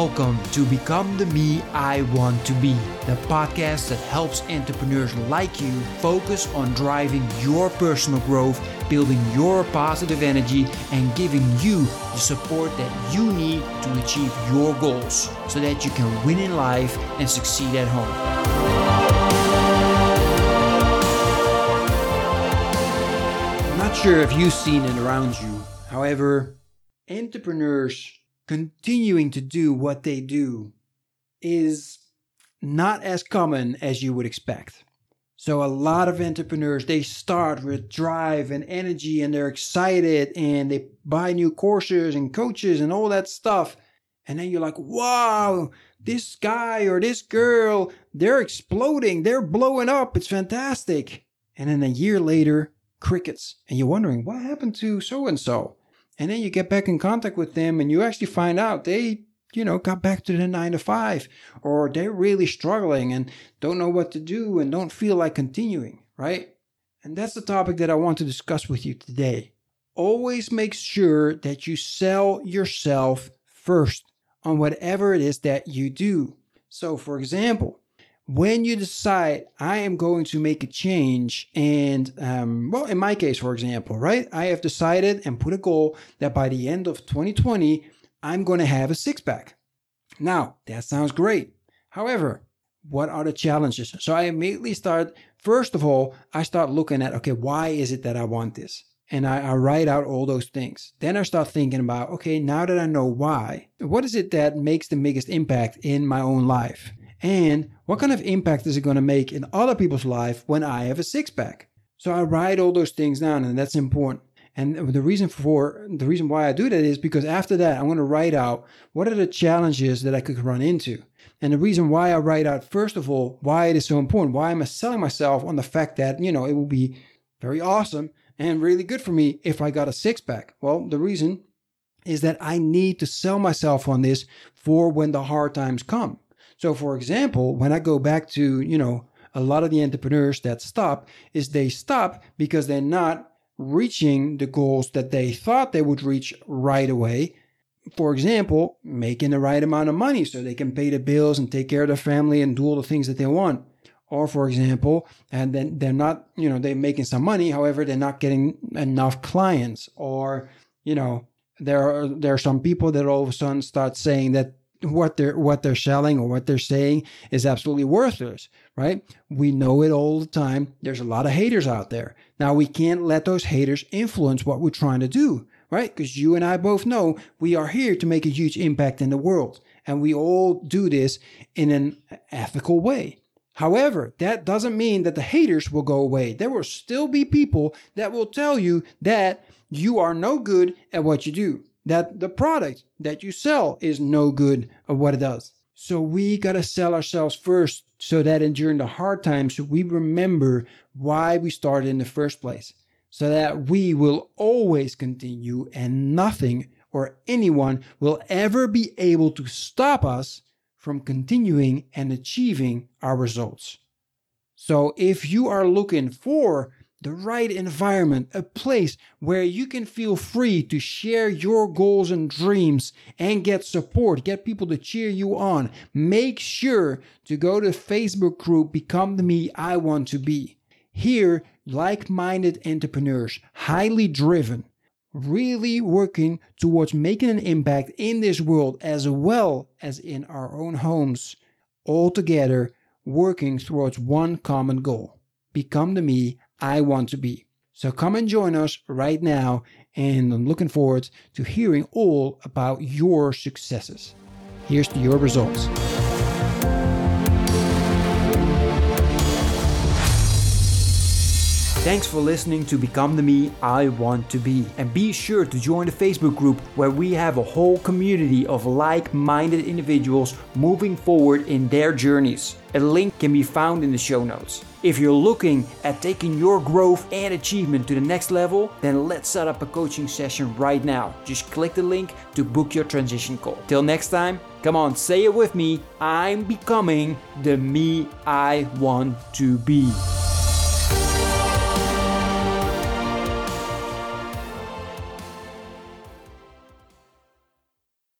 Welcome to Become the Me I Want to Be, the podcast that helps entrepreneurs like you focus on driving your personal growth, building your positive energy, and giving you the support that you need to achieve your goals so that you can win in life and succeed at home. I'm not sure if you've seen it around you. However, entrepreneurs continuing to do what they do is not as common as you would expect. So a lot of entrepreneurs they start with drive and energy and they're excited and they buy new courses and coaches and all that stuff. And then you're like, wow, this guy or this girl, they're exploding, they're blowing up, it's fantastic. And then a year later, crickets. And you're wondering, what happened to so and so? And then you get back in contact with them and you actually find out they, you know, got back to the nine to five or they're really struggling and don't know what to do and don't feel like continuing, right? And that's the topic that I want to discuss with you today. Always make sure that you sell yourself first on whatever it is that you do. So, for example, when you decide I am going to make a change, and um, well, in my case, for example, right, I have decided and put a goal that by the end of 2020, I'm going to have a six pack. Now, that sounds great. However, what are the challenges? So I immediately start, first of all, I start looking at, okay, why is it that I want this? And I, I write out all those things. Then I start thinking about, okay, now that I know why, what is it that makes the biggest impact in my own life? And what kind of impact is it going to make in other people's life when I have a six pack? So I write all those things down, and that's important. And the reason for the reason why I do that is because after that, I'm going to write out what are the challenges that I could run into. And the reason why I write out, first of all, why it is so important, why am I selling myself on the fact that, you know, it will be very awesome and really good for me if I got a six pack? Well, the reason is that I need to sell myself on this for when the hard times come. So, for example, when I go back to, you know, a lot of the entrepreneurs that stop, is they stop because they're not reaching the goals that they thought they would reach right away. For example, making the right amount of money so they can pay the bills and take care of their family and do all the things that they want. Or, for example, and then they're not, you know, they're making some money, however, they're not getting enough clients. Or, you know, there are there are some people that all of a sudden start saying that what they're what they're selling or what they're saying is absolutely worthless right? We know it all the time. There's a lot of haters out there. Now we can't let those haters influence what we're trying to do right? Because you and i both know we are here to make a huge impact in the world and we all do this in an ethical way. However, that doesn't mean that the haters will go away. There will still be people that will tell you that you are no good at what you do that the product that you sell is no good at what it does. So we got to sell ourselves first so that in, during the hard times, we remember why we started in the first place. So that we will always continue and nothing or anyone will ever be able to stop us from continuing and achieving our results. So if you are looking for the right environment, a place where you can feel free to share your goals and dreams and get support, get people to cheer you on. Make sure to go to Facebook group Become the Me I Want to Be. Here, like-minded entrepreneurs, highly driven, really working towards making an impact in this world as well as in our own homes, all together working towards one common goal. Become the me I want to be. So come and join us right now, and I'm looking forward to hearing all about your successes. Here's to your results. Thanks for listening to Become the Me I Want to Be. And be sure to join the Facebook group where we have a whole community of like minded individuals moving forward in their journeys. A link can be found in the show notes. If you're looking at taking your growth and achievement to the next level, then let's set up a coaching session right now. Just click the link to book your transition call. Till next time, come on, say it with me I'm becoming the me I want to be.